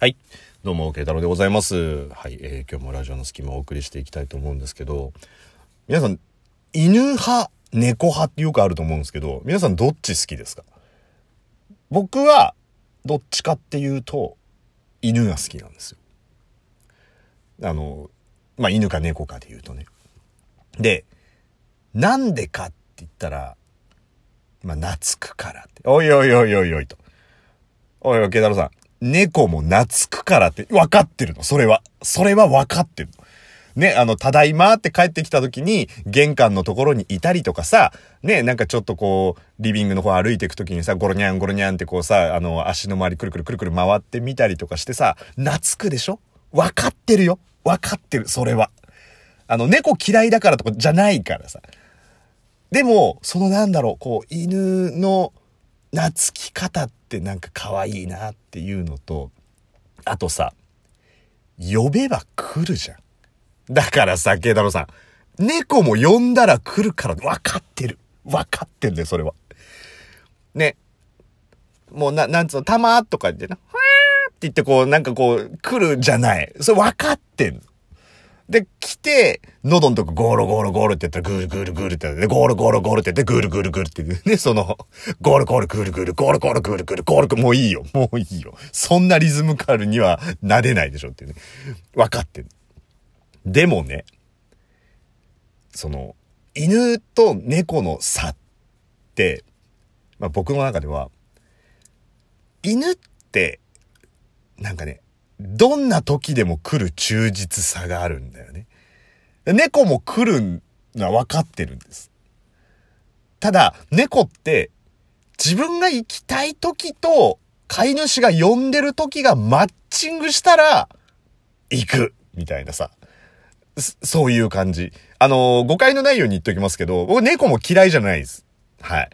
はい。どうも、慶太郎でございます。はい。えー今日もラジオの隙間をお送りしていきたいと思うんですけど、皆さん、犬派、猫派ってよくあると思うんですけど、皆さんどっち好きですか？僕は、どっちかっていうと、犬が好きなんですよ。あの、まあ、犬か猫かで言うとね。で、なんでかって言ったら、まあ、懐くからって。おいおいおいおいおいと。おいおい、慶太郎さん。猫も懐くからって分かってるの、それは。それは分かってるの。ね、あの、ただいまって帰ってきた時に、玄関のところにいたりとかさ、ね、なんかちょっとこう、リビングの方歩いていく時にさ、ゴロニャンゴロニャンってこうさ、あの、足の周りくるくるくるくる回ってみたりとかしてさ、懐くでしょ？分かってるよ。分かってる、それは。あの、猫嫌いだからとかじゃないからさ。でも、そのなんだろう、こう、犬の懐き方っってなんか可愛いなっていうのと、あとさ、呼べば来るじゃん。だからさ、慶太郎さん、猫も呼んだら来るから分かってる。分かってんだよ、それは。ね。もうな、なんつうの、たまとか言ってな、ふわーって言ってこう、なんかこう、来るじゃない。それ分かってんの。で、来て、喉のとこゴロゴロゴロって言ったらグールグールグルって言って、ゴロゴロゴールって言って、グールグールグールって言って、ね、その、ゴールゴールグールグール、ゴールゴールグールグル、ゴールもういいよ、もういいよ。そんなリズムカルにはなれないでしょってね。分かってる。でもね、その、犬と猫の差って、まあ僕の中では、犬って、なんかね、どんな時でも来る忠実さがあるんだよね。猫も来るのは分かってるんです。ただ、猫って、自分が行きたい時と、飼い主が呼んでる時がマッチングしたら、行くみたいなさ。そういう感じ。あの、誤解のないように言っておきますけど、僕猫も嫌いじゃないです。はい。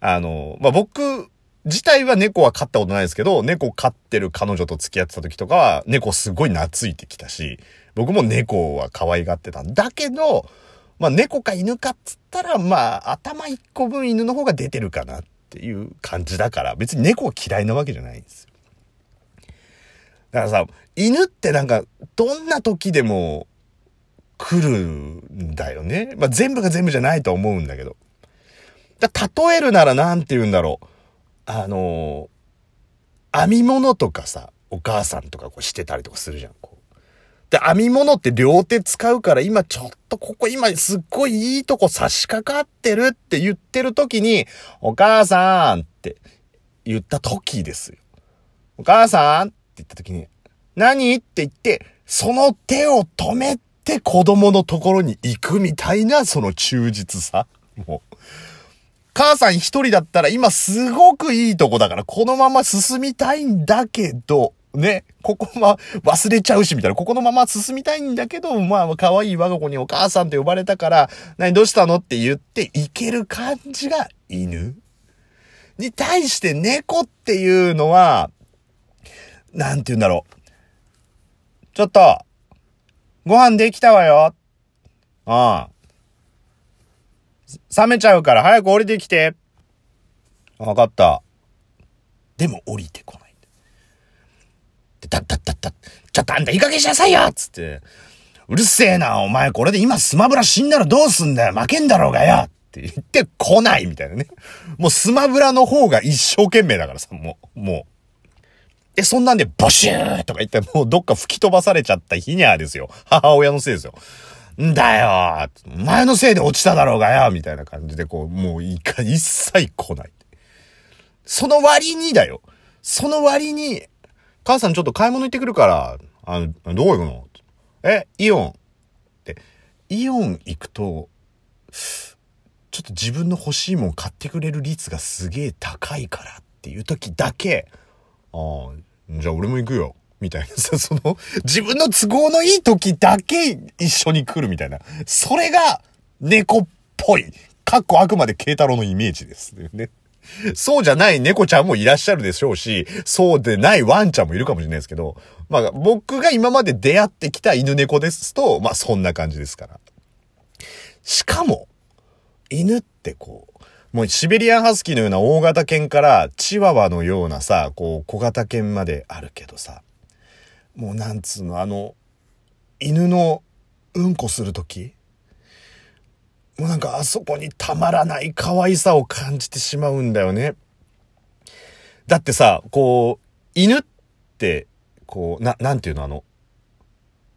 あの、まあ、僕自体は猫は飼ったことないですけど、猫飼ってる彼女と付き合ってた時とかは、猫すごい懐いてきたし、僕も猫は可愛がってたんだけど、まあ、猫か犬かっつったら、まあ、頭一個分犬の方が出てるかなっていう感じだから、別に猫嫌いなわけじゃないんですよ。だからさ、犬ってなんか、どんな時でも来るんだよね。まあ、全部が全部じゃないと思うんだけど。だ例えるならなんて言うんだろう。あの編み物とかさ、お母さんとかこうしてたりとかするじゃん、こう。で、編み物って両手使うから今ちょっとここ今すっごいいいとこ差し掛かってるって言ってる時に、お母さんって言った時ですよ。お母さんって言った時に、何って言って、その手を止めて子供のところに行くみたいなその忠実さ。もう。母さん一人だったら今すごくいいとこだからこのまま進みたいんだけど、ね、ここま、忘れちゃうしみたいな、ここのまま進みたいんだけど、まあ、可愛い我が子にお母さんと呼ばれたから、何どうしたのって言っていける感じが犬に対して猫っていうのは、なんて言うんだろう。ちょっと、ご飯できたわよ。ああ。冷めちゃうから早く降りてきて。わかった。でも降りてこない。で、だったったった、ちょっとあんたいい加減しなさいよつって、うるせえな、お前これで今スマブラ死んだらどうすんだよ負けんだろうがよって言って来ないみたいなね。もうスマブラの方が一生懸命だからさ、もう、もう。で、そんなんで、ボシューとか言って、もうどっか吹き飛ばされちゃった日にゃーですよ。母親のせいですよ。んだよお前のせいで落ちただろうがよみたいな感じで、こう、もういか、一切来ない。その割にだよ。その割に、母さんちょっと買い物行ってくるから、あの、どこ行くの？え、イオン。って、イオン行くと、ちょっと自分の欲しいもん買ってくれる率がすげえ高いからっていう時だけ、ああ、じゃあ俺も行くよ。みたいなさ、その、自分の都合のいい時だけ一緒に来るみたいな。それが、猫っぽい。かっこあくまで慶太郎のイメージです。ね。そうじゃない猫ちゃんもいらっしゃるでしょうし、そうでないワンちゃんもいるかもしれないですけど、まあ僕が今まで出会ってきた犬猫ですと、まあそんな感じですから。しかも、犬ってこう、もうシベリアンハスキーのような大型犬からチワワのようなさ、こう小型犬まであるけどさ、もうなんつうの、あの、犬のうんこする時もうなんかあそこにたまらない可愛さを感じてしまうんだよね。だってさ、こう、犬って、こう、な、なんていうのあの、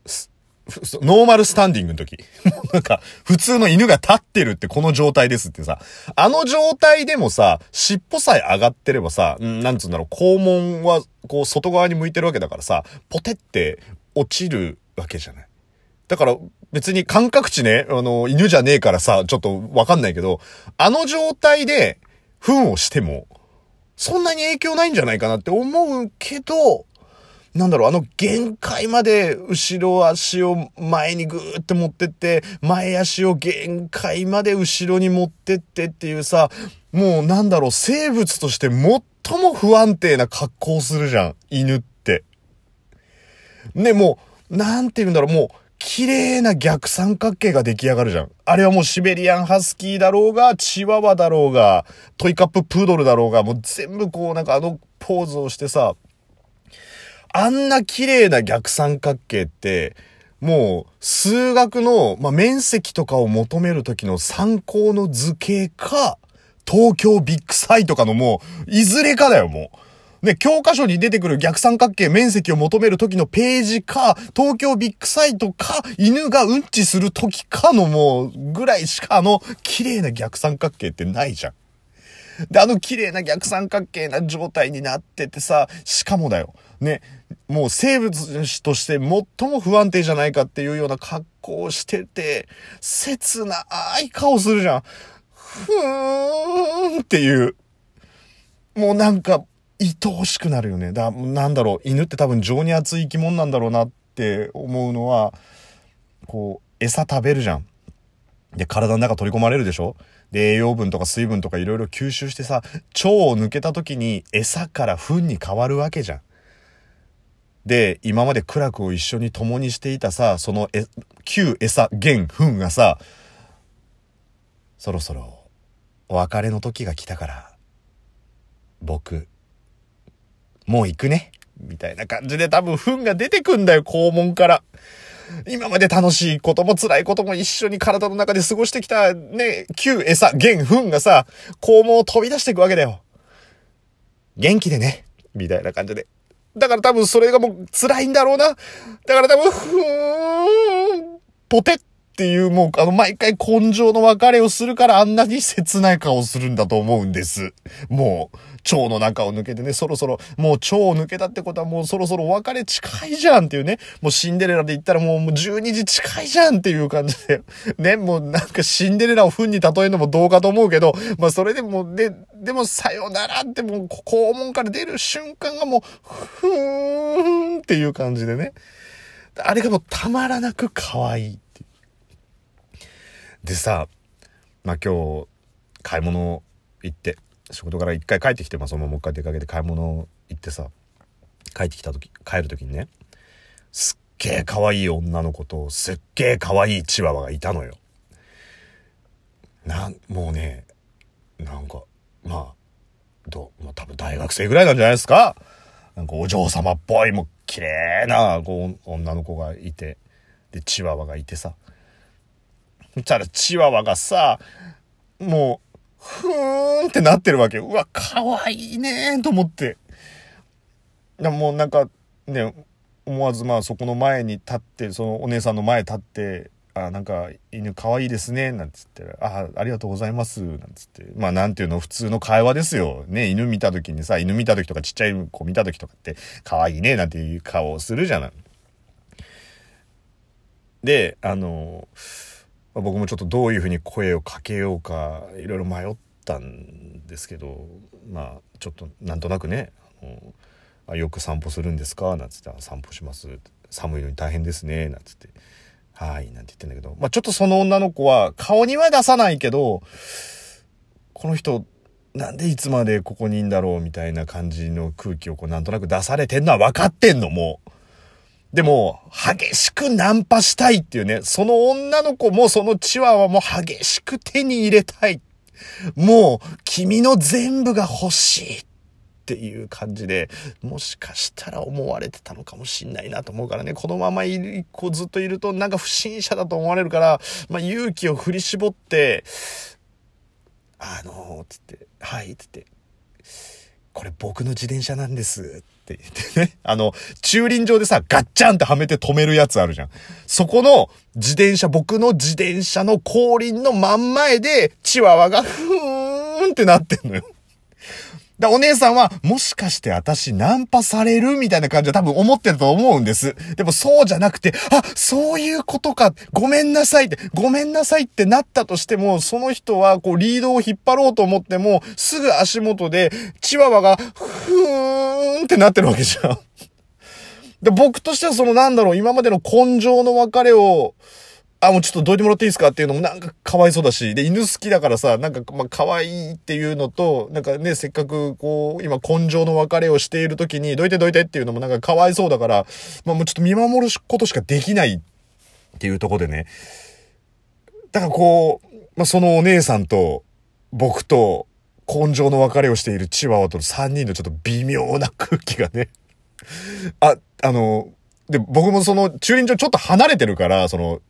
す normal standing の時。なんか、普通の犬が立ってるってこの状態ですってさ、あの状態でもさ、尻尾さえ上がってればさ、なんつうんだろう、肛門は、こう、外側に向いてるわけだからさ、ポテって落ちるわけじゃない。だから、別に感覚値ね、あの、犬じゃねえからさ、ちょっとわかんないけど、あの状態で、糞をしても、そんなに影響ないんじゃないかなって思うけど、なんだろう、あの限界まで後ろ足を前にぐーって持ってって、前足を限界まで後ろに持ってってっていうさ、もうなんだろう、生物として最も不安定な格好をするじゃん、犬って。ね、もう、なんて言うんだろう、もう、綺麗な逆三角形が出来上がるじゃん。あれはもうシベリアンハスキーだろうが、チワワだろうが、トイカッププードルだろうが、もう全部こうなんかあのポーズをしてさ、あんな綺麗な逆三角形って、もう、数学の、まあ、面積とかを求めるときの参考の図形か、東京ビッグサイトかのもう、いずれかだよ、もう。ね、教科書に出てくる逆三角形面積を求める時のページか、東京ビッグサイトか、犬がうんちする時かのもう、ぐらいしかあの、綺麗な逆三角形ってないじゃん。で、あの綺麗な逆三角形な状態になっててさ、しかもだよ。ね、もう生物として最も不安定じゃないかっていうような格好をしてて、切ない顔するじゃん。ふーんっていう。もうなんか、愛おしくなるよね。だ、なんだろう、犬って多分情に熱い生き物なんだろうなって思うのは、こう、餌食べるじゃん。で、体の中取り込まれるでしょ？で、栄養分とか水分とかいろいろ吸収してさ、腸を抜けた時に餌から糞に変わるわけじゃん。で、今まで苦楽を一緒に共にしていたさ、そのえ、旧餌、原糞がさ、そろそろお別れの時が来たから、僕、もう行くね。みたいな感じで多分糞が出てくんだよ、肛門から。今まで楽しいことも辛いことも一緒に体の中で過ごしてきたね、旧餌、原糞がさ、肛門を飛び出していくわけだよ。元気でね。みたいな感じで。だから多分それがもう辛いんだろうな。だから多分、ふーん、ポテッっていうもうあの毎回根性の別れをするからあんなに切ない顔をするんだと思うんです。もう、腸の中を抜けてね、そろそろ、もう腸を抜けたってことはもうそろそろお別れ近いじゃんっていうね。もうシンデレラで言ったらもうもう12時近いじゃんっていう感じで。ね、もうなんかシンデレラを糞に例えるのもどうかと思うけど、まあそれでもね、でもさよならってもう肛門から出る瞬間がもう、ふーんっていう感じでね。あれがもうたまらなく可愛い。でさ、まあ、今日、買い物行って、仕事から一回帰ってきて、まあ、そのままもう一回出かけて買い物行ってさ、帰ってきた時、帰る時にね、すっげえ可愛い女の子と、すっげえ可愛いチワワがいたのよ。なん、もうね、なんか、まあ、どう、まあ、多分大学生ぐらいなんじゃないですか？なんかお嬢様っぽい、もう綺麗な、こう、女の子がいて、で、チワワがいてさ、たらチワワがさ、もう、ふーんってなってるわけ。うわ、かわいいねと思って。でもなんか、ね、思わずまあそこの前に立って、そのお姉さんの前立って、あ、なんか犬かわいいですね、なんつって、あ、ありがとうございます、なんつって。まあなんていうの、普通の会話ですよ。ね、犬見た時にさ、犬見た時とかちっちゃい子見た時とかって、かわいいね、なんていう顔をするじゃない。で、あのまあ、僕もちょっとどういうふうに声をかけようかいろいろ迷ったんですけどまあちょっとなんとなくね「あよく散歩するんですか?」なんつって「散歩します」寒いのに大変ですね」なんつって「はい」なんて言ってんだけど、まあ、ちょっとその女の子は顔には出さないけどこの人なんでいつまでここにいんだろう？みたいな感じの空気をこうなんとなく出されてんのは分かってんのもう。でも、激しくナンパしたいっていうね、その女の子もそのチワワも激しく手に入れたい。もう、君の全部が欲しいっていう感じで、もしかしたら思われてたのかもしんないなと思うからね、このままいる、こうずっといるとなんか不審者だと思われるから、まあ勇気を振り絞って、あのー、つって、はい、つって、これ僕の自転車なんです。って言ってね。あの、駐輪場でさ、ガッチャンってはめて止めるやつあるじゃん。そこの自転車、僕の自転車の後輪の真ん前で、チワワがふーんってなってんのよ。だお姉さんは、もしかして私ナンパされるみたいな感じは多分思ってると思うんです。でもそうじゃなくて、あ、そういうことか。ごめんなさいって、ごめんなさいってなったとしても、その人はこうリードを引っ張ろうと思っても、すぐ足元で、チワワが、ふーんってなってるわけじゃん。で、僕としてはそのなんだろう、今までの根性の別れを、あ、もうちょっとどいてもらっていいですかっていうのもなんかかわいそうだし、で、犬好きだからさ、なんか、まあ、可愛いっていうのと、なんかね、せっかく、こう、今、根性の別れをしている時に、どいてどいてっていうのもなんかかわいそうだから、まあ、もうちょっと見守ることしかできないっていうとこでね。だからこう、まあ、そのお姉さんと、僕と、根性の別れをしているチワワとの3人のちょっと微妙な空気がね。あ、あの、で、僕もその駐輪場ちょっと離れてるから、その、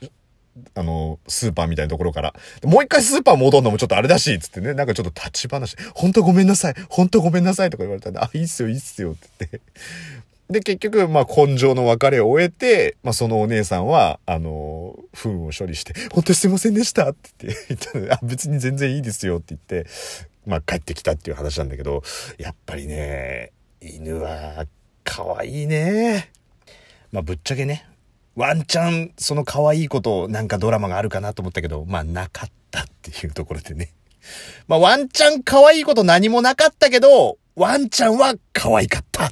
あの、スーパーみたいなところから。もう一回スーパー戻るのもちょっとあれだし、つってね、なんかちょっと立ち話、本当ごめんなさい、本当ごめんなさいとか言われたんで、あ、いいっすよ、いいっすよ、って言って。で、結局、まあ、根性の別れを終えて、まあ、そのお姉さんは、あの、糞を処理して、本当にすいませんでしたって言って、あ、別に全然いいですよって言って、まあ、帰ってきたっていう話なんだけど、やっぱりね、犬は、可愛いね。まあ、ぶっちゃけね、ワンチャン、その可愛いことなんかドラマがあるかなと思ったけど、まあなかったっていうところでね。まあワンチャン可愛いこと何もなかったけど、ワンチャンは可愛かった